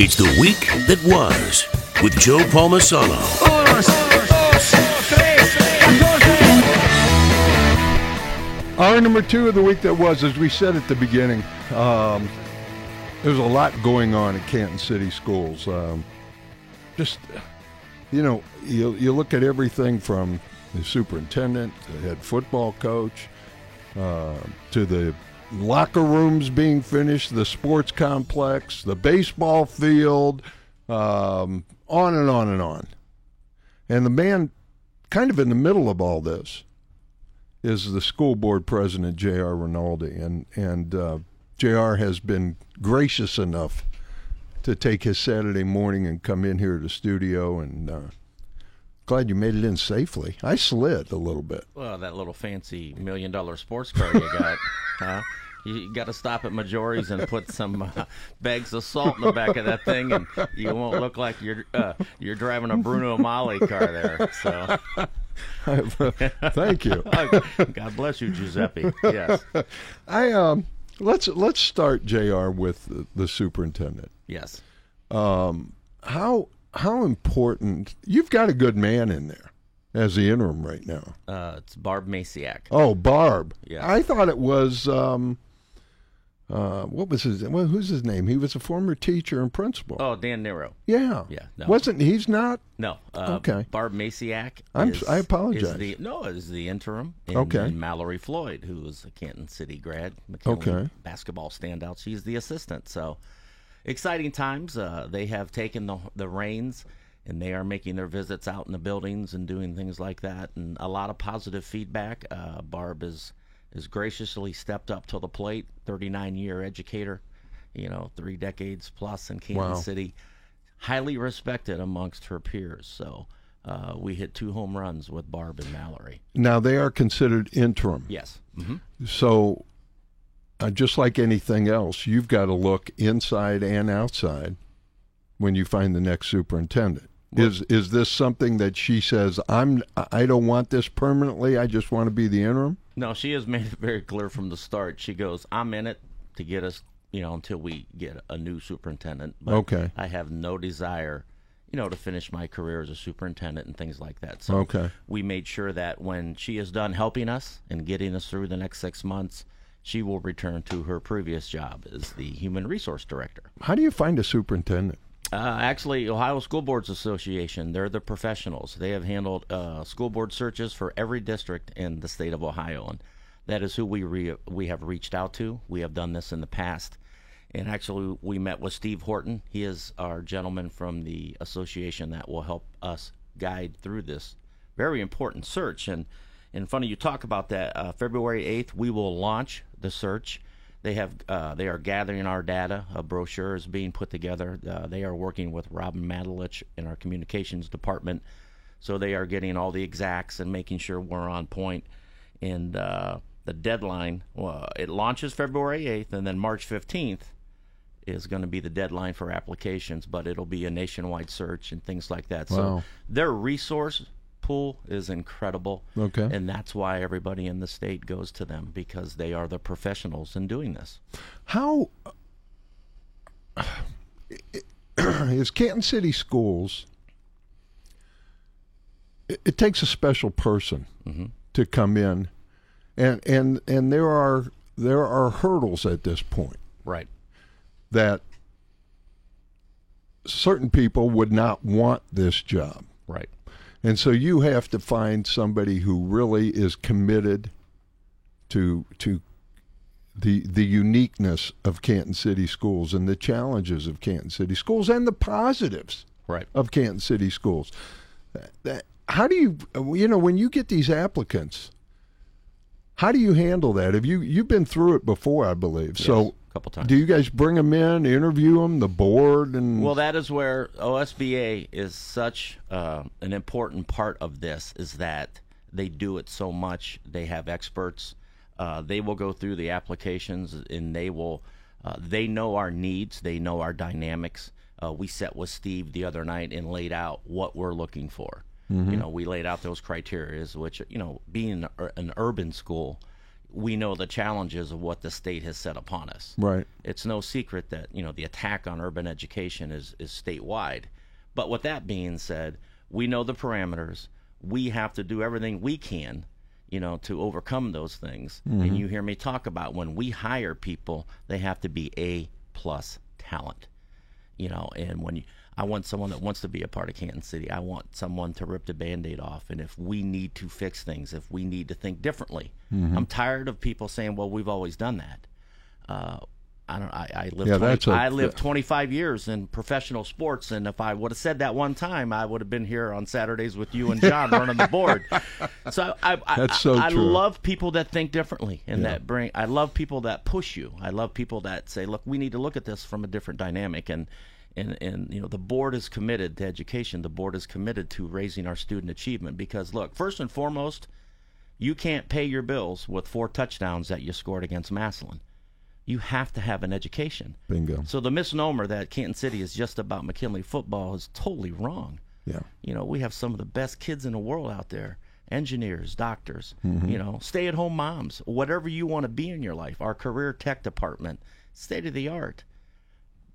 It's the week that was with Joe Palmisano. Our number two of the week that was, as we said at the beginning, um, there's a lot going on at Canton City Schools. Um, just, you know, you, you look at everything from the superintendent, the head football coach, uh, to the locker rooms being finished, the sports complex, the baseball field, um, on and on and on. And the man, kind of in the middle of all this, is the school board president, J.R. Rinaldi. And, and uh, J.R. has been gracious enough to take his Saturday morning and come in here to the studio. And uh, glad you made it in safely. I slid a little bit. Well, that little fancy million dollar sports car you got, huh? You got to stop at Majori's and put some uh, bags of salt in the back of that thing, and you won't look like you're uh, you're driving a Bruno Mali car there. So, thank you. God bless you, Giuseppe. Yes, I um, let's let's start J.R. with the, the superintendent. yes. Um, how how important? You've got a good man in there as the interim right now. Uh, it's Barb Masiak. Oh, Barb. Yeah. I thought it was. Um, uh, what was his? Well, who's his name? He was a former teacher and principal. Oh, Dan Nero. yeah. yeah, no. Wasn't he's not? No. Uh, Okay. Barb Masiak. I'm- is- I apologize. Is the, no, is the interim. And, Okay. and Mallory Floyd, who is a Canton City grad, McKinley Okay. basketball standout. She's the assistant. So exciting times. Uh, they have taken the the reins. And they are making their visits out in the buildings and doing things like that, and a lot of positive feedback. Uh, Barb is is graciously stepped up to the plate. Thirty nine year educator, you know, three decades plus in Canton Wow. City highly respected amongst her peers. So uh, we hit two home runs with Barb and Mallory. Now they are considered interim. Yes. hmm So, uh, just like anything else, you've got to look inside and outside when you find the next superintendent. is is this something that she says I'm I don't want this permanently. I just want to be the interim? No, she has made it very clear from the start. She goes, "I'm in it to get us, you know, until we get a new superintendent." But Okay. I have no desire, you know, to finish my career as a superintendent and things like that. So Okay. we made sure that when she is done helping us and getting us through the next six months, she will return to her previous job as the human resource director. How do you find a superintendent? Uh, actually, Ohio School Boards Association, they're the professionals. They have handled uh, school board searches for every district in the state of Ohio, and that is who we re- we have reached out to. We have done this in the past, and actually, we met with Steve Horton. He is our gentleman from the association that will help us guide through this very important search. And and funny you talk about that. Uh, February eighth, we will launch the search. They have uh, they are gathering our data. A brochure is being put together. Uh, they are working with Robin Madalich in our communications department, so they are getting all the exacts and making sure we're on point. And uh, the deadline well, it launches February eighth, and then March fifteenth is going to be the deadline for applications. But it'll be a nationwide search and things like that. So Wow. their resource pool is incredible. Okay. And that's why everybody in the state goes to them because they are the professionals in doing this. How uh, is Canton City Schools? It, it takes a special person mm-hmm. to come in, and and and there are there are hurdles at this point Right. that certain people would not want this job. Right. And so you have to find somebody who really is committed to to the the uniqueness of Canton City Schools and the challenges of Canton City Schools and the positives Right. of Canton City Schools. That- that- how do you you know when you get these applicants? How do you handle that? Have you you've been through it before? I believe so. Couple times. Do you guys bring them in, interview them, the board, and Well, that is where OSBA is such uh, an important part of this. Is that they do it so much. They have experts. Uh, they will go through the applications and they will. Uh, they know our needs. They know our dynamics. Uh, we sat with Steve the other night and laid out what we're looking for. You know, we laid out those criterias, which you know, being an urban school, we know the challenges of what the state has set upon us right? it's no secret that you know the attack on urban education is is statewide. But with that being said, we know the parameters. We have to do everything we can, you know, to overcome those things. And mm-hmm. you hear me talk about when we hire people, they have to be A plus talent. You know, and when you I want someone that wants to be a part of Canton City. I want someone to rip the band-aid off. And if we need to fix things, if we need to think differently, I'm tired of people saying, "Well, we've always done that." Uh, I don't. I, I lived. Yeah, 20, that's a- I lived 25 years in professional sports, and if I would have said that one time, I would have been here on Saturdays with you and John running the board. So I, I, That's so I, I love people that think differently and Yeah. that bring. I love people that push you. I love people that say, "Look, we need to look at this from a different dynamic." And and and you know, the board is committed to education. The board is committed to raising our student achievement because, look, first and foremost, you can't pay your bills with four touchdowns that you scored against Massillon. You have to have an education. Bingo. So the misnomer that Canton City is just about McKinley football is totally wrong. Yeah. You know, we have some of the best kids in the world out there engineers, doctors, Mm-hmm. you know, stay at home moms, whatever you want to be in your life. Our career tech department, state of the art.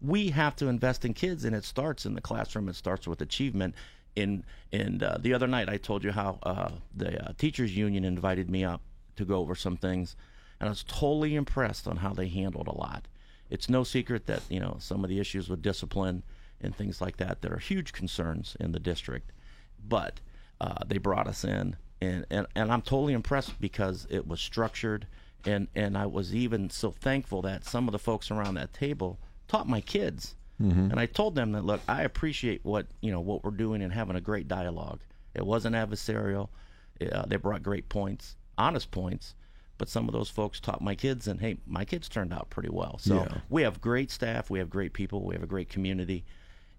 We have to invest in kids, and it starts in the classroom. It starts with achievement. In and uh, the other night, I told you how uh, the uh, teachers union invited me up to go over some things, and I was totally impressed on how they handled a lot. It's no secret that you know some of the issues with discipline and things like that that are huge concerns in the district, but uh, they brought us in, and, and and I'm totally impressed because it was structured, and and I was even so thankful that some of the folks around that table taught my kids, and I told them that look, I appreciate what you know what we're doing and having a great dialogue. It wasn't adversarial. Uh, they brought great points, honest points. But some of those folks taught my kids, and hey, my kids turned out pretty well. So Yeah. we have great staff, we have great people, we have a great community,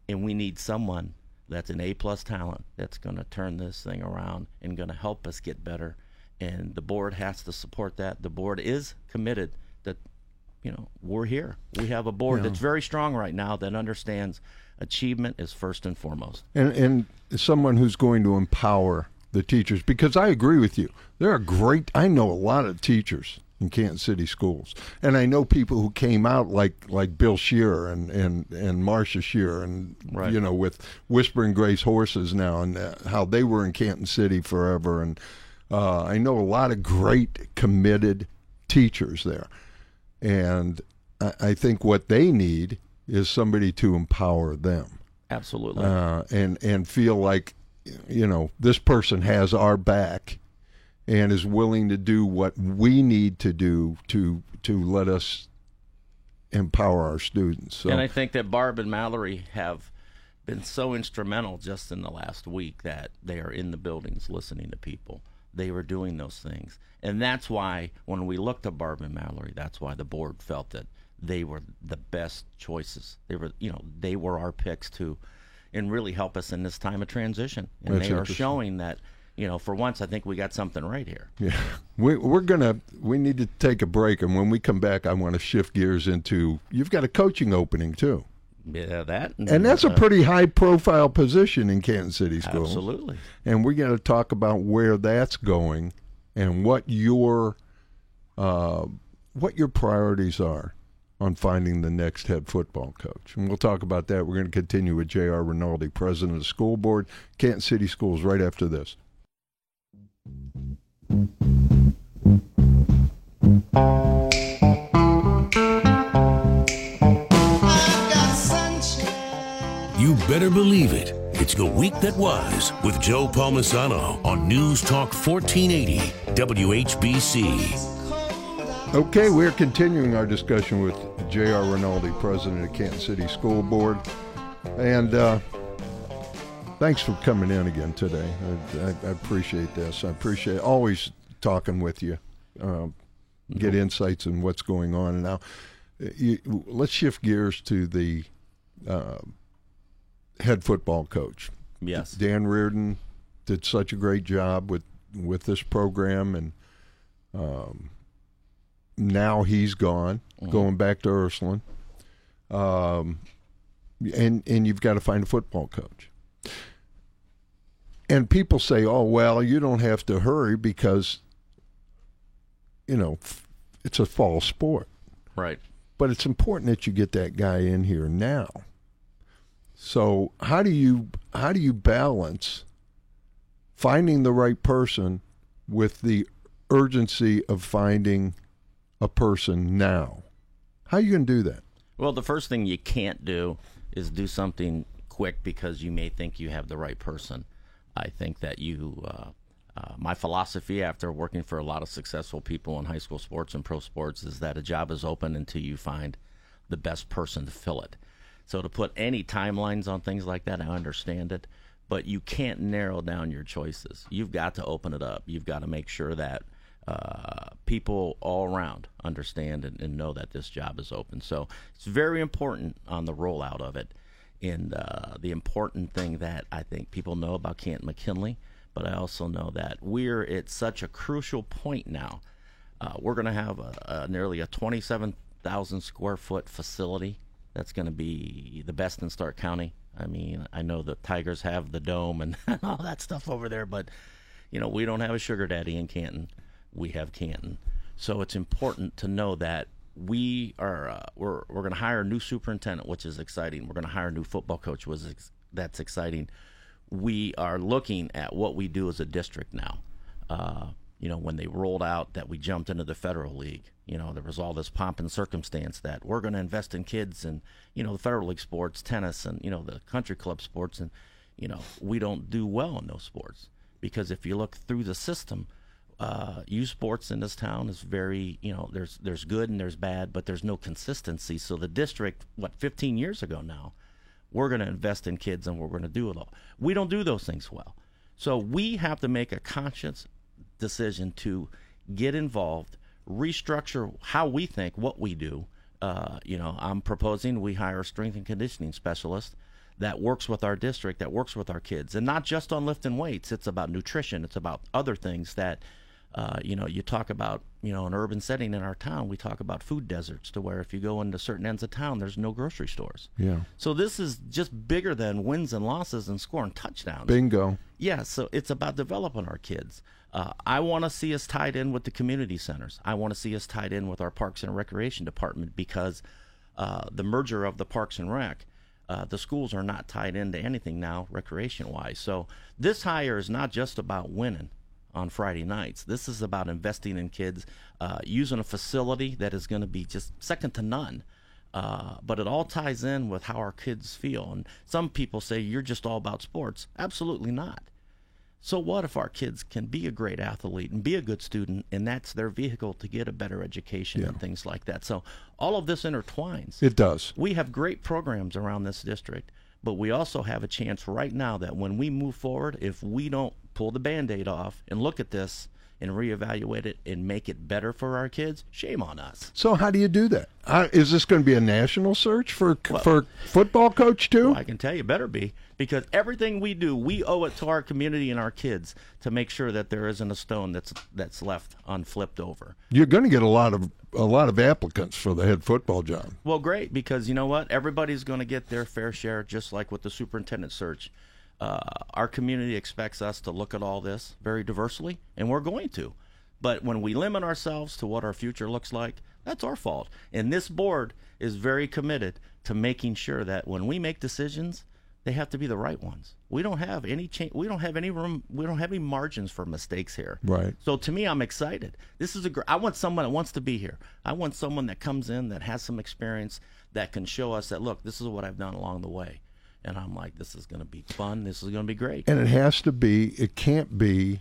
and we need someone that's an A plus talent that's going to turn this thing around and going to help us get better. And the board has to support that. The board is committed that you know we're here. We have a board that's very strong right now that understands achievement is first and foremost. and and someone who's going to empower the teachers because I agree with you. There are great. I know a lot of teachers in Canton City schools, and I know people who came out like like Bill Shearer and and and Marcia Shearer, and Right. you know with Whispering Grace Horses now, and uh, how they were in Canton City forever, and uh, I know a lot of great committed teachers there, and I, I think what they need is somebody to empower them Absolutely. uh, and and feel like you know this person has our back and is willing to do what we need to do to to let us empower our students. So And I think that Barb and Mallory have been so instrumental just in the last week that they are in the buildings listening to people. They were doing those things. And that's why when we looked at Barb and Mallory, that's why the board felt that they were the best choices. They were, you know, they were our picks to and really help us in this time of transition. And That's they are showing that, you know, for once I think we got something right here. yeah, we, we're gonna we need to take a break, and when we come back, I want to shift gears into you've got a coaching opening too, Yeah, that and that's a uh, pretty high profile position in Canton City schools. absolutely. and we're going to talk about where that's going and what your uh, what your priorities are on finding the next head football coach. And we'll talk about that. We're going to continue with J.R. Rinaldi, president of the school board, Canton City Schools, right after this. Better believe it. It's the week that was with Joe Palmisano on News Talk 1480 WHBC. Okay, we're continuing our discussion with J.R. Rinaldi, president of Canton City School Board. And uh, thanks for coming in again today. I, I, I appreciate this. I appreciate always talking with you, um, get insights in what's going on. And now, you, let's shift gears to the uh, head football coach. Yes. Dan Reardon did such a great job with with this program, and um, now he's gone, Mm-hmm. going back to Ursuline. Um, and and you've got to find a football coach. And people say, "Oh well, you don't have to hurry because, you know, it's a fall sport." Right. but it's important that you get that guy in here now. So how do you how do you balance finding the right person with the urgency of finding a person now? How are you going to do that? Well, the first thing you can't do is do something quick because you may think you have the right person. I think that you, uh, uh, my philosophy after working for a lot of successful people in high school sports and pro sports is that a job is open until you find the best person to fill it. So to put any timelines on things like that, I understand it, but you can't narrow down your choices. You've got to open it up. You've got to make sure that uh, people all around understand and, and know that this job is open. So it's very important on the rollout of it. And uh, the important thing that I think people know about Canton McKinley, but I also know that we're at such a crucial point now. Uh, we're going to have a, a nearly a 27,000 square foot facility that's going to be the best in Stark County. I mean, I know the Tigers have the dome and all that stuff over there, but you know, we don't have a sugar daddy in Canton. We have Canton. So it's important to know that we are uh, we're we're going to hire a new superintendent, which is exciting. We're going to hire a new football coach, is ex- that's exciting. We are looking at what we do as a district now. Uh, you know, when they rolled out that we jumped into the federal league, you know, there was all this pomp and circumstance that we're going to invest in kids and you know the federal league sports, tennis, and you know the country club sports, and you know we don't do well in those sports because if you look through the system, uh, youth sports in this town is very, you know, there's there's good and there's bad, but there's no consistency. So the district, what 15 years ago now, we're going to invest in kids and we're going to do it all. We don't do those things well, so we have to make a conscious decision to get involved, restructure how we think, what we do. Uh, you know, I'm proposing we hire a strength and conditioning specialist that works with our district, that works with our kids, and not just on lifting weights. It's about nutrition. It's about other things that, uh, you know, you talk about, you know, an urban setting in our town. We talk about food deserts, to where if you go into certain ends of town, there's no grocery stores. Yeah. So this is just bigger than wins and losses and scoring touchdowns. Bingo. Yeah, so it's about developing our kids. Uh, I want to see us tied in with the community centers. I want to see us tied in with our Parks and Recreation Department because uh, the merger of the Parks and Rec, uh, the schools are not tied into anything now, recreation wise. So this hire is not just about winning on Friday nights. This is about investing in kids, uh, using a facility that is going to be just second to none. Uh, but it all ties in with how our kids feel. And some people say you're just all about sports. Absolutely not. So what if our kids can be a great athlete and be a good student, and that's their vehicle to get a better education and things like that? So all of this intertwines. It does. We have great programs around this district, but we also have a chance right now that when we move forward, if we don't pull the band aid off and look at this and reevaluate it and make it better for our kids, shame on us. So how do you do that? Is this going to be a national search for for football coach too? Well, I can tell you better be because everything we do, we owe it to our community and our kids to make sure that there isn't a stone that's that's left unflipped over. You're going to get a lot of a lot of applicants for the head football job. Well, great because you know what? Everybody's going to get their fair share, just like with the superintendent search. Uh, our community expects us to look at all this very diversely, and we're going to. But when we limit ourselves to what our future looks like, that's our fault. And this board is very committed to making sure that when we make decisions, they have to be the right ones. We don't have any change. We don't have any room. We don't have any margins for mistakes here. Right. So to me, I'm excited. This is a. Gr- I want someone that wants to be here. I want someone that comes in that has some experience that can show us that look, this is what I've done along the way. And I'm like, this is going to be fun. This is going to be great. And it has to be. It can't be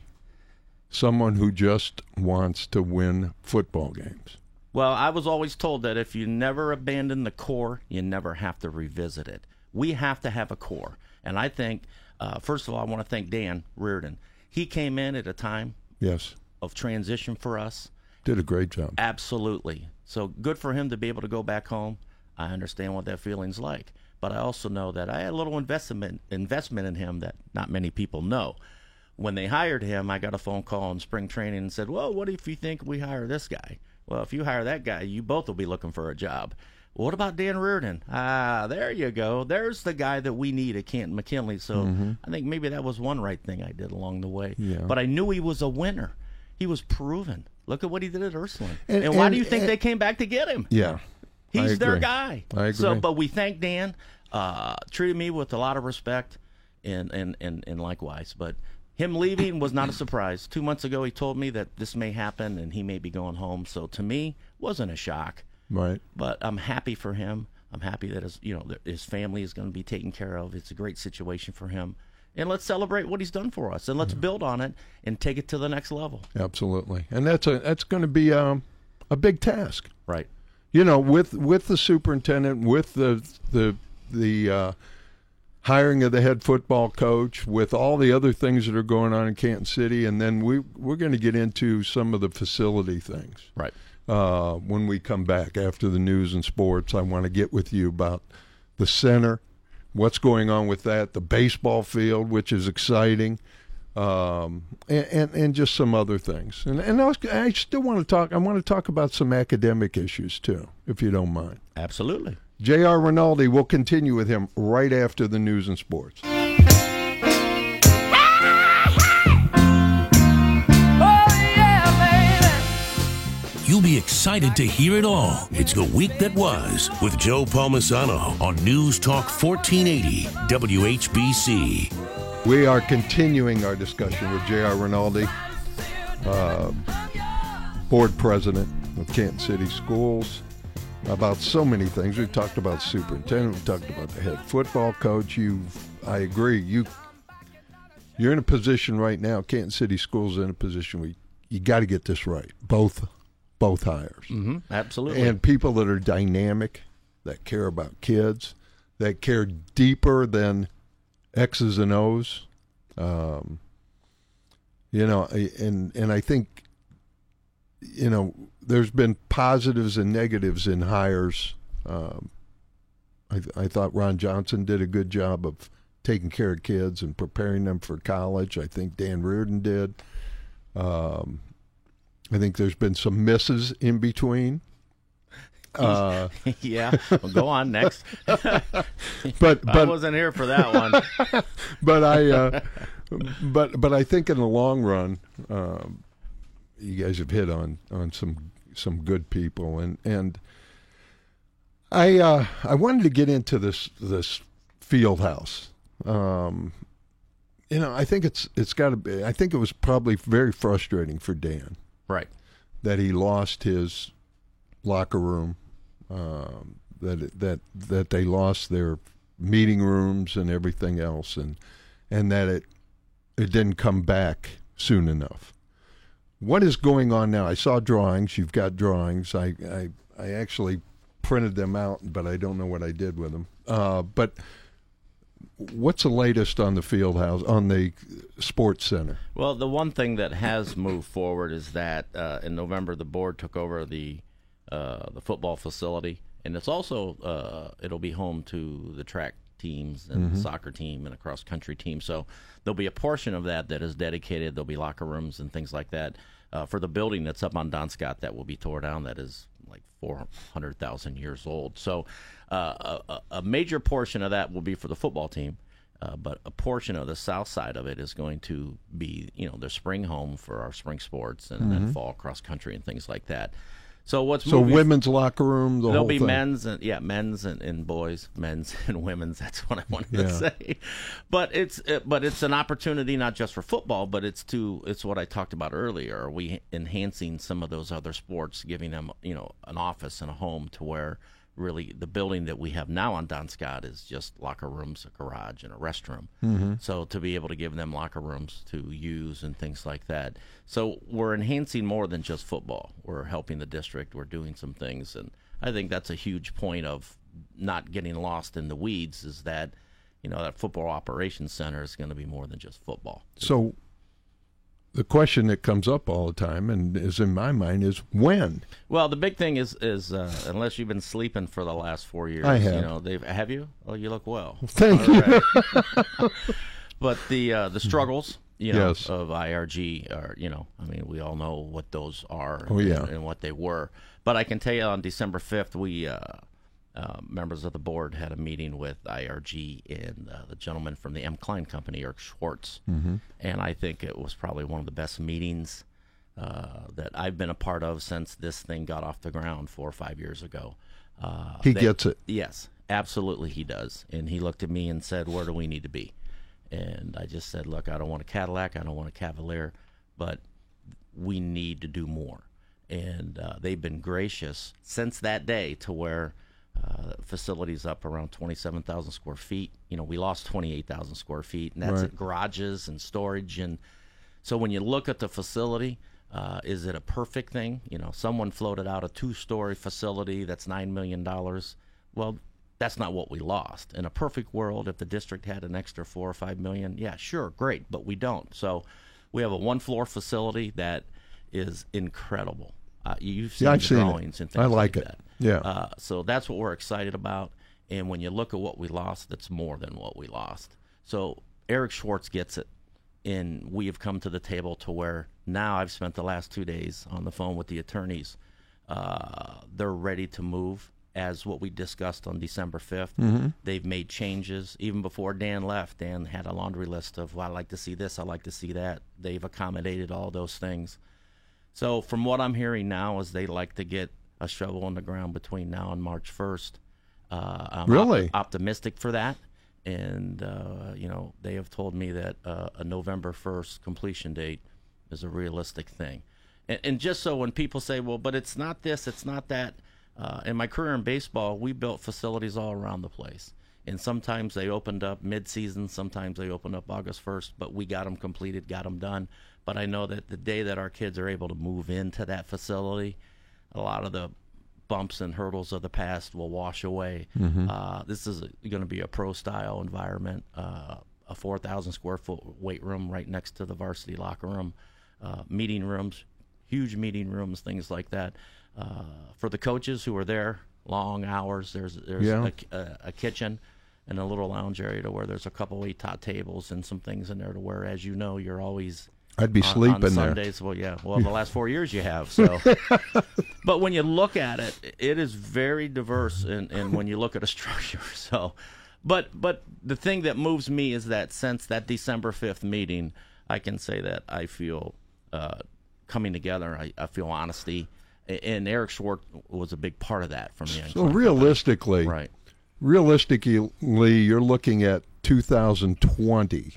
someone who just wants to win football games. Well, I was always told that if you never abandon the core, you never have to revisit it. We have to have a core. And I think, uh, first of all, I want to thank Dan Reardon. He came in at a time Yes. of transition for us. Did a great job. Absolutely. So good for him to be able to go back home. I understand what that feeling's like, but I also know that I had a little investment investment in him that not many people know. When they hired him, I got a phone call in spring training and said, "Well, what if you think we hire this guy?" Well, if you hire that guy, you both will be looking for a job. What about Dan Reardon? Ah, there you go. There's the guy that we need at Canton McKinley. So I think maybe that was one right thing I did along the way. Yeah. But I knew he was a winner. He was proven. Look at what he did at Ursuline. And- And, why and- do you think and- they came back to get him? Yeah. I He's their guy. I agree. So, but we thank Dan. Uh, treated me with a lot of respect, and and and and likewise. But him leaving was not a surprise. Two months ago, he told me that this may happen and he may be going home. So to me, wasn't a shock. Right. But I'm happy for him. I'm happy that his you know his family is going to be taken care of. It's a great situation for him. And let's celebrate what he's done for us, and let's build on it and take it to the next level. Absolutely. And that's a that's going to be um, a big task. Right. You know, with with the superintendent, with the the the uh, hiring of the head football coach, with all the other things that are going on in Canton City, and then we we're going to get into some of the facility things. Right. uh, when we come back after the news and sports. I want to get with you about the center, what's going on with that, the baseball field, which is exciting, um, and, and and just some other things. And and I, was, I still want to talk. I want to talk about some academic issues too, if you don't mind. Absolutely. J.R. Rinaldi. We'll continue with him right after the news and sports. You'll be excited to hear it all. It's the week that was with Joe Palmisano on News Talk 1480 WHBC. We are continuing our discussion with J.R. Rinaldi, uh, board president of Canton City Schools, about so many things. We've talked about superintendent. We've talked about the head football coach. You, I agree. You, you're in a position right now. Canton City Schools is in a position where you, you got to get this right. Both, both hires hmm Absolutely. and people that are dynamic, that care about kids, that care deeper than X's and O's. Um, you know, and and I think, you know, there's been positives and negatives in hires. Um, I, I thought Ron Johnson did a good job of taking care of kids and preparing them for college. I think Dan Reardon did. Um, I think there's been some misses in between. Uh, yeah. Well, go on next. but I wasn't here for that one. but I uh, but but I think in the long run, um, you guys have hit on on some some good people and and I uh, I wanted to get into this this field house. Um, you know, I think it's it's got to be. I think it was probably very frustrating for Dan right. that he lost his locker room, um, that that that they lost their meeting rooms and everything else, and and that it it didn't come back soon enough. What is going on now? I saw drawings. You've got drawings. I I, I actually printed them out, but I don't know what I did with them. Uh, but what's the latest on the field house on the sports center? Well, the one thing that has moved forward is that uh, in November the board took over the uh, the football facility, and it's also uh, it'll be home to the track teams and the soccer team and a cross country team. So there'll be a portion of that that is dedicated. There'll be locker rooms and things like that uh, for the building that's up on Don Scott that will be tore down. That is like four hundred thousand years old. So uh, a, a major portion of that will be for the football team. Uh, but a portion of the south side of it is going to be, you know, their spring home for our spring sports and then fall cross country and things like that. So what's So moving women's locker room, the There'll be thing. men's and yeah, men's and, and boys, men's and women's. That's what I wanted to say. But it's uh, but it's an opportunity not just for football, but it's to it's what I talked about earlier. Are we enhancing some of those other sports, giving them you know an office and a home to where really the building that we have now on Don Scott is just locker rooms, a garage, and a restroom. Mm-hmm. So to be able to give them locker rooms to use and things like that. So we're enhancing more than just football. We're helping the district. We're doing some things, and I think that's a huge point of not getting lost in the weeds. Is that you know that football operations center is going to be more than just football. So, the question that comes up all the time and is in my mind is when. Well, the big thing is is uh, unless you've been sleeping for the last four years, I have. You know, they've have you? Oh, you look well. Thank you. But the uh, the struggles, you know, Yes. of IRG are, you know, I mean, we all know what those are. Oh, yeah. and, and what they were. But I can tell you, on December fifth, we. Uh, uh, members of the board had a meeting with IRG and uh, the gentleman from the M. Klein Company, Eric Schwartz. Mm-hmm. And I think it was probably one of the best meetings uh, that I've been a part of since this thing got off the ground four or five years ago. Uh, He they- gets it. Yes, absolutely he does. And he looked at me and said, Where do we need to be? And I just said, Look, I don't want a Cadillac, I don't want a Cavalier, but we need to do more. And uh, they've been gracious since that day to where uh, facilities up around 27,000 square feet. You know, we lost 28,000 square feet, and that's Right. garages and storage. And so when you look at the facility, uh, is it a perfect thing? You know, someone floated out a two-story facility that's nine million dollars. Well, that's not what we lost. In a perfect world, if the district had an extra four or five million, yeah, sure, great, but we don't. So we have a one-floor facility that is incredible. Uh, you've seen Yeah, I've the seen it. drawings and things I like it. that. Yeah. Uh, so that's what we're excited about. And when you look at what we lost, that's more than what we lost. So Eric Schwartz gets it. And we have come to the table to where now I've spent the last two days on the phone with the attorneys. Uh, they're ready to move as what we discussed on December 5th. Mm-hmm. They've made changes. Even before Dan left, Dan had a laundry list of, well, I like to see this, I like to see that. They've accommodated all those things. So from what I'm hearing now is they like to get a shovel in the ground between now and March 1st. Uh, I'm Really? op- optimistic for that, and uh, you know they have told me that uh, a November 1st completion date is a realistic thing. And, and just so when people say, "Well, but it's not this, it's not that," uh, in my career in baseball, we built facilities all around the place. And sometimes they opened up mid-season, sometimes they opened up August 1st, but we got them completed, got them done. But I know that the day that our kids are able to move into that facility, a lot of the bumps and hurdles of the past will wash away. Uh, this is going to be a pro-style environment, uh, a 4,000 square foot weight room right next to the varsity locker room, uh, meeting rooms, huge meeting rooms, things like that. Uh, for the coaches who are there, long hours. There's there's Yeah. a, a, a kitchen and a little lounge area to where there's a couple eight top tables and some things in there to where, as you know, you're always I'd be on- sleeping on there. Sundays. Well, yeah. Well, the last four years you have. So, but when you look at it, it is very diverse, and and when you look at a structure, so. But but the thing that moves me is that since that December fifth meeting, I can say that I feel uh, coming together. I, I feel honesty, and Eric Schwartz was a big part of that from the Young So realistically, right. realistically, you're looking at 2020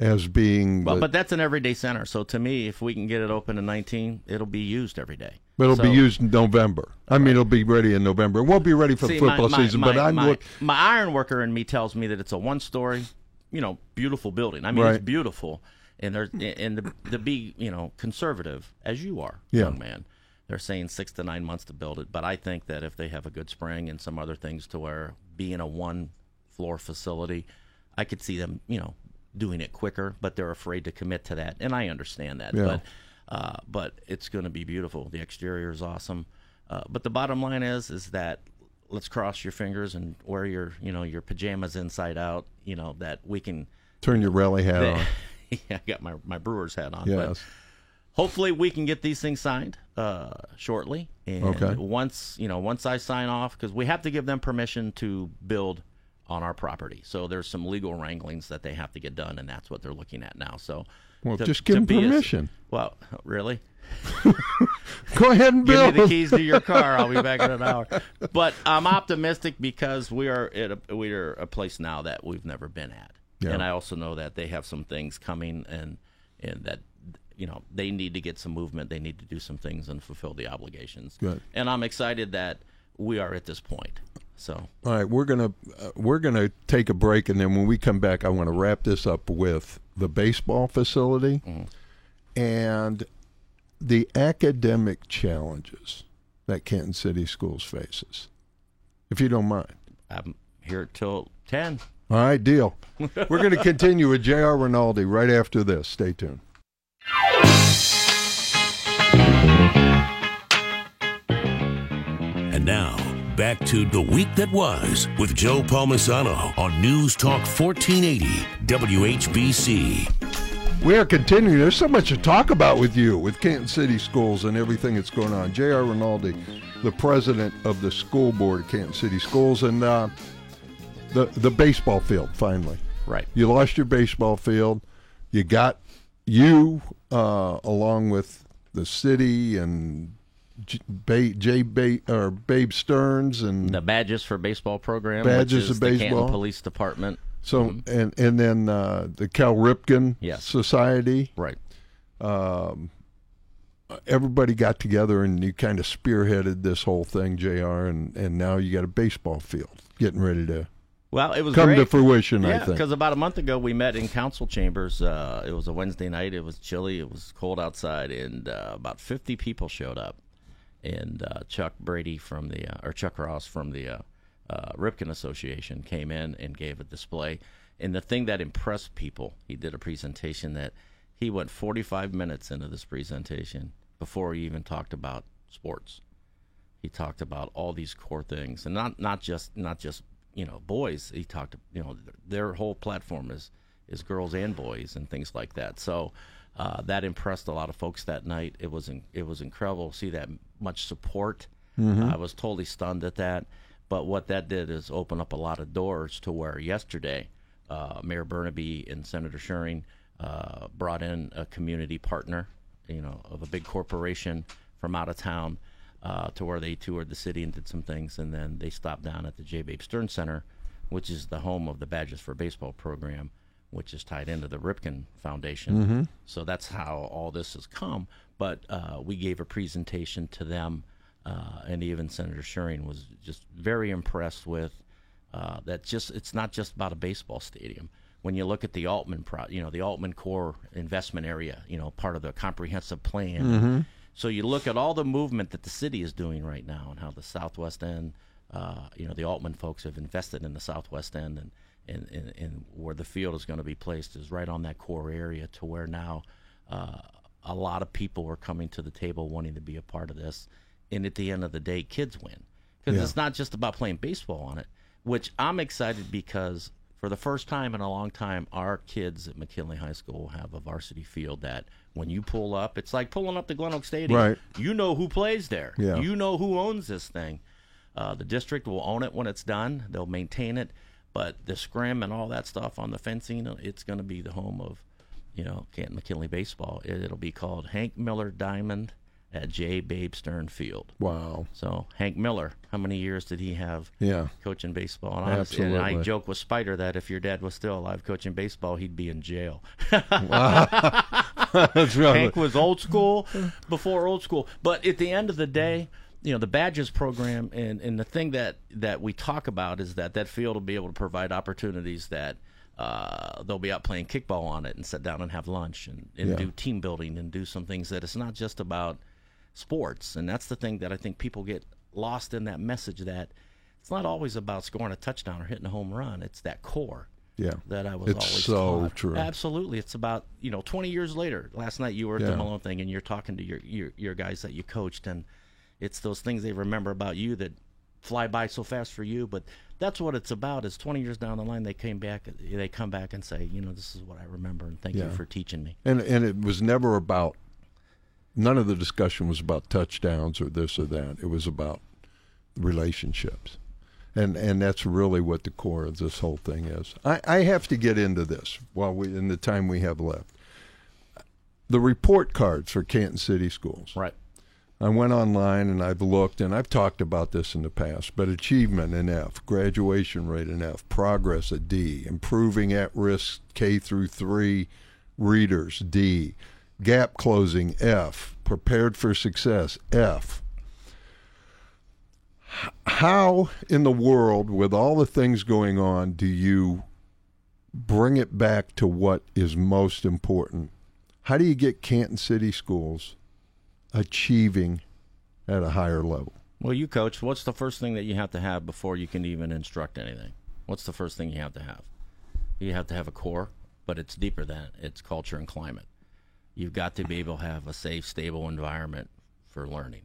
as being. Well, the- but that's an everyday center. So to me, if we can get it open in 19, it'll be used every day. But it'll So- be used in November. I mean, it'll be ready in November. It won't be ready for See, the football my, my, season, my, but I'm my, look. my iron worker in me tells me that it's a one story, you know, beautiful building. I mean, Right. it's beautiful, and there's and to, to be you know conservative as you are, Yeah. young man. They're saying six to nine months to build it, but I think that if they have a good spring and some other things to where being a one floor facility, I could see them, you know, doing it quicker, but they're afraid to commit to that, and I understand that. Yeah. But uh, but it's going to be beautiful. The exterior is awesome. Uh, but the bottom line is is that let's cross your fingers and wear your you know your pajamas inside out. You know that we can. Turn your rally hat on. yeah, I got my my Brewers hat on. But Yes. hopefully we can get these things signed uh, shortly. And Okay. once you know, once I sign off, because we have to give them permission to build on our property. So there's some legal wranglings that they have to get done, and that's what they're looking at now. So. Well, to- just give them be a- permission. well, really? Go ahead and Give me the keys to your car. I'll be back in an hour. But I'm optimistic because we are at a, we are a place now that we've never been at, Yeah. and I also know that they have some things coming, and and that you know they need to get some movement. They need to do some things and fulfill the obligations. Good. And I'm excited that we are at this point. So, all right, we're gonna uh, we're gonna take a break, and then when we come back, I want to wrap this up with the baseball facility mm-hmm. and the academic challenges that Canton City Schools faces. If you don't mind, I'm here till ten. All right, deal. we're going to continue with J.R. Rinaldi right after this. Stay tuned. And now back to the week that was with Joe Palmisano on News Talk 1480 WHBC. We are continuing. There's so much to talk about with you, with Canton City Schools and everything that's going on. J.R. Rinaldi, the president of the school board of Canton City Schools, and uh, the the baseball field. Finally, Right. you lost your baseball field. You got you uh, along with the city and J. Ba- J. Ba- or Babe Stearns and The badges for baseball program, Badges of baseball. Canton Police Department. so and and then uh, the Cal Ripken Yes. Society. Right. everybody got together and you kind of spearheaded this whole thing, J.R. And and now you got a baseball field getting ready to Well, it was come great. to fruition. I Yeah, think. because about a month ago we met in council chambers. Uh, it was a Wednesday night. It was chilly. It was cold outside, and uh, about fifty people showed up. And uh, Chuck Brady from the uh, or Chuck Ross from the uh, uh, Ripken Association came in and gave a display. And the thing that impressed people, he did a presentation that he went forty-five minutes into this presentation before he even talked about sports. He talked about all these core things and not not just not just you know boys. He talked you know their whole platform is is girls and boys and things like that. So uh, that impressed a lot of folks that night. It was in, it was incredible to see that much support. I was totally stunned at that. But what that did is open up a lot of doors to where yesterday uh, mayor Bernabei and senator Schuring uh, brought in a community partner you know of a big corporation from out of town uh, to where they toured the city and did some things, and then they stopped down at the J. Babe Stern Center, which is the home of the Badges for Baseball program, which is tied into the Ripken Foundation. So that's how all this has come. But uh, we gave a presentation to them, uh, and even Senator Schuring was just very impressed with uh, that. Just it's not just about a baseball stadium. When you look at the Altman, pro, you know, the Altman Core investment area, you know, part of the comprehensive plan. So you look at all the movement that the city is doing right now, and how the Southwest End, uh, you know, the Altman folks have invested in the Southwest End, and and, and, and where the field is going to be placed is right on that core area, to where now uh, a lot of people are coming to the table wanting to be a part of this, and at the end of the day, kids win because Yeah. it's not just about playing baseball on it, which I'm excited because for the first time in a long time, our kids at McKinley High School have a varsity field that when you pull up, it's like pulling up to Glen Oak Stadium. Right. You know who plays there. Yeah. You know who owns this thing. Uh, the district will own it when it's done. They'll maintain it, but the scrim and all that stuff on the fencing, it's going to be the home of, you know, Canton McKinley baseball. It, it'll be called Hank Miller Diamond at J. Babe Stern Field. wow. So Hank Miller, how many years did he have Yeah. coaching baseball? And, honestly, and I joke with Spider that if your dad was still alive coaching baseball, he'd be in jail. That's right. Hank was old school before old school. But at the end of the day, you know, the badges program and, and the thing that, that we talk about is that that field will be able to provide opportunities that uh, they'll be out playing kickball on it and sit down and have lunch and, and Yeah. do team building and do some things that it's not just about sports. And that's the thing that I think people get lost in that message that it's not always about scoring a touchdown or hitting a home run. It's that core Yeah. that I was It's always so taught. true. Absolutely, it's about you know 20 years later. Last night you were at Yeah. the Malone thing, and you're talking to your, your your guys that you coached, and it's those things they remember about you that fly by so fast for you. But that's what it's about. Is 20 years down the line, they came back, they come back and say, you know, this is what I remember, and thank Yeah. you for teaching me. And and it was never about. None of the discussion was about touchdowns or this or that. It was about relationships, and and that's really what the core of this whole thing is. I, I have to get into this while we in the time we have left. The report cards for Canton City Schools. Right. I went online and I've looked, and I've talked about this in the past, but achievement an F, graduation rate an F, progress a D, improving at risk K through three readers D, gap closing F, prepared for success F. How in the world, with all the things going on, do you bring it back to what is most important? How do you get Canton City Schools achieving at a higher level? Well, you coach. What's the first thing that you have to have before you can even instruct anything? What's the first thing you have to have? You have to have a core, but it's deeper than. It's culture and climate. You've got to be able to have a safe, stable environment for learning.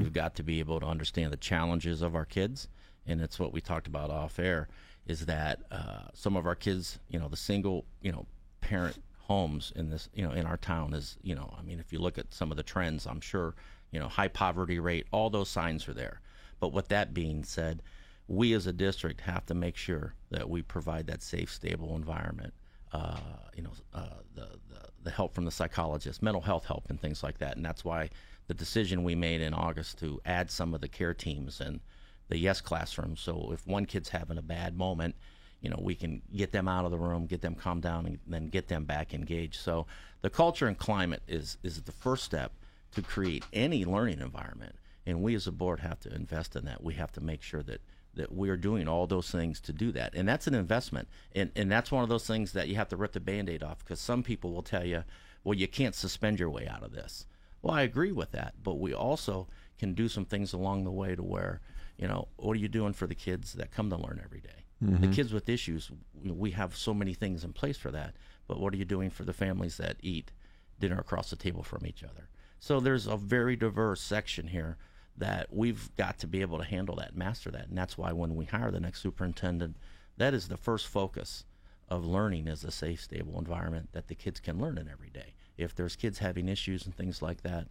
You've got to be able to understand the challenges of our kids, and it's what we talked about off air. Is that uh, some of our kids, you know, the single, you know, parent homes in this, you know, in our town is, you know, I mean, if you look at some of the trends, I'm sure, you know, high poverty rate, all those signs are there. But with that being said, we as a district have to make sure that we provide that safe, stable environment. Uh, you know, uh, the, the the help from the psychologist, mental health help, and things like that. And that's why the decision we made in August to add some of the care teams and the yes classrooms. So if one kid's having a bad moment, you know, we can get them out of the room, get them calmed down, and then get them back engaged. So the culture and climate is is the first step to create any learning environment. And we as a board have to invest in that. We have to make sure that that we're doing all those things to do that. And that's an investment. And and that's one of those things that you have to rip the band-aid off because some people will tell you, well, you can't suspend your way out of this. Well, I agree with that, but we also can do some things along the way to where, you know, what are you doing for the kids that come to learn every day? The kids with issues, we have so many things in place for that. But what are you doing for the families that eat dinner across the table from each other? So there's a very diverse section here that we've got to be able to handle that, master that, and that's why when we hire the next superintendent, that is the first focus of learning is a safe, stable environment that the kids can learn in every day. If there's kids having issues and things like that,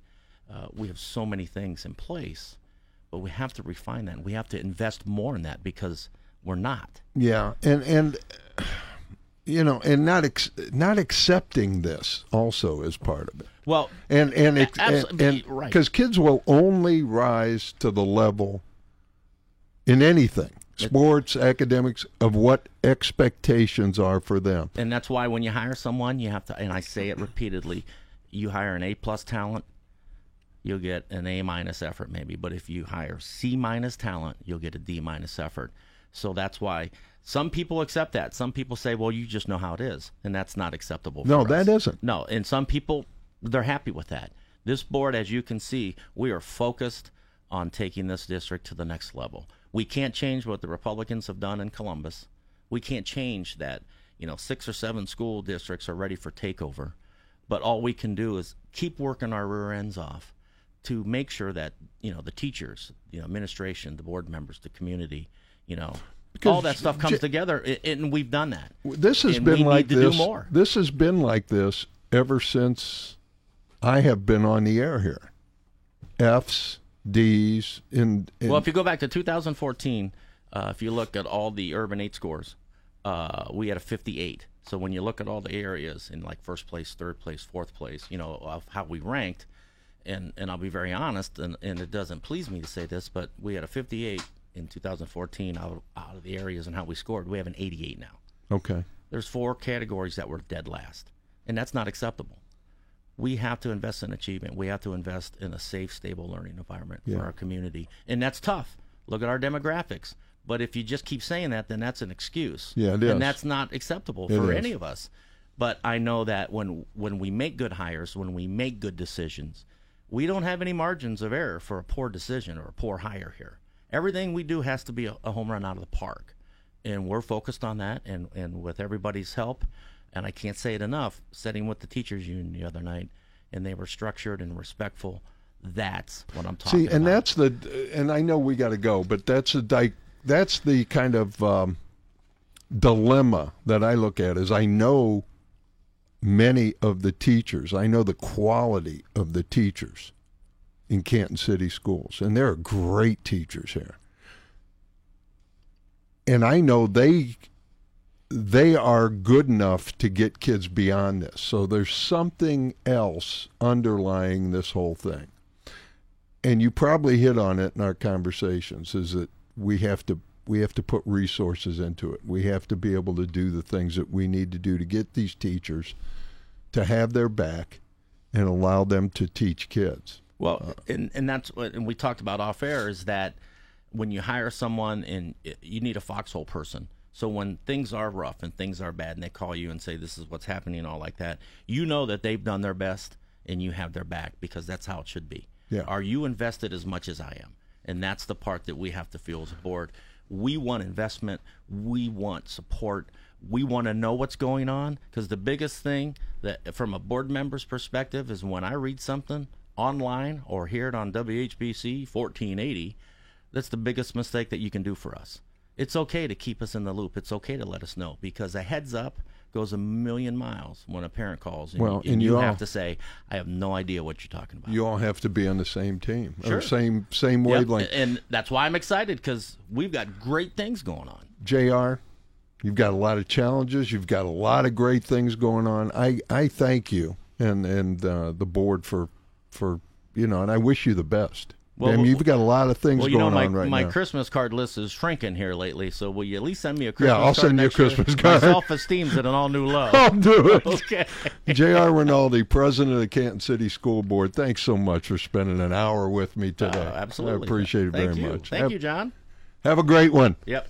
uh, we have so many things in place, but we have to refine that. And We have to invest more in that because we're not. Yeah, and and you know, and not ex- not accepting this also is part of it. Well, And and A- ex- and absolutely, right. because kids will only rise to the level in anything, sports, academics, of what expectations are for them. and that's why when you hire someone, you have to. And I say it repeatedly: you hire an A plus talent, you'll get an A minus effort maybe. But if you hire C minus talent, you'll get a D minus effort. So that's why some people accept that. Some people say, "Well, you just know how it is," and that's not acceptable. No, that isn't. No, and some people they're happy with that. This board, as you can see, we are focused on taking this district to the next level. We can't change what the Republicans have done in Columbus. We can't change that, you know, six or seven school districts are ready for takeover. But all we can do is keep working our rear ends off to make sure that, you know, the teachers, you know, administration, the board members, the community, you know, all that stuff comes J- together, and we've done that. This has And been like this. This has been like this ever since I have been on the air here. F's, D's, in, in Well, if you go back to 2014, uh, if you look at all the urban eight scores, uh, we had a 58. So when you look at all the areas in like first place, third place, fourth place, you know, of how we ranked, and and I'll be very honest, and, and it doesn't please me to say this, but we had a 58 in 2014 out, out of the areas and how we scored. We have an 88 now. okay. There's four categories that were dead last, and that's not acceptable. We have to invest in achievement. We have to invest in a safe, stable learning environment Yeah. for our community, and that's tough. Look at our demographics. But if you just keep saying that, then that's an excuse. Yeah, it is. and that's not acceptable It for is. any of us. But I know that when when we make good hires, when we make good decisions, we don't have any margins of error for a poor decision or a poor hire here. Everything we do has to be a, a home run out of the park, and we're focused on that. And and with everybody's help, and I can't say it enough. Sitting with the teachers union the other night, and they were structured and respectful. That's what I'm talking See, about. and that's the, and I know we got to go, but that's a di- that's the kind of um, dilemma that I look at. Is I know many of the teachers, I know the quality of the teachers in Canton City schools, and there are great teachers here, and I know they they are good enough to get kids beyond this. So there's something else underlying this whole thing and you probably hit on it in our conversations is that we have to we have to put resources into it. We have to be able to do the things that we need to do to get these teachers to have their back and allow them to teach kids. Well, uh-huh. and and that's what and we talked about off air is that when you hire someone and you need a foxhole person. So when things are rough and things are bad and they call you and say this is what's happening and all like that, you know that they've done their best and you have their back because that's how it should be. Yeah. Are you invested as much as I am? And that's the part that we have to feel as a board. We want investment. We want support. We want to know what's going on because the biggest thing that, from a board member's perspective, is when I read something online or hear it on WHBC 1480, that's the biggest mistake that you can do for us. It's okay to keep us in the loop. It's okay to let us know because a heads up goes a million miles when a parent calls. And, Well, you, and and you you have to say, I have no idea what you're talking about. You all have to be on the same team Sure. or same same Yep, wavelength. And that's why I'm excited because we've got great things going on. J.R. You've got a lot of challenges. You've got a lot of great things going on. I, I thank you and and uh, the board for for you know, and I wish you the best. Well, mean, you've got a lot of things Well, you going know, my, on right now. my now. Christmas card list is shrinking here lately, so will you at least send me a Christmas I'll card? send you a next year? Christmas My self esteem's at an all new low. I'll do it. okay. J.R. Rinaldi, president of the Canton City School Board. Thanks so much for spending an hour with me today. Uh, absolutely. I appreciate it Thank very you. much. Thank have, you, John. Have a great one. Yep.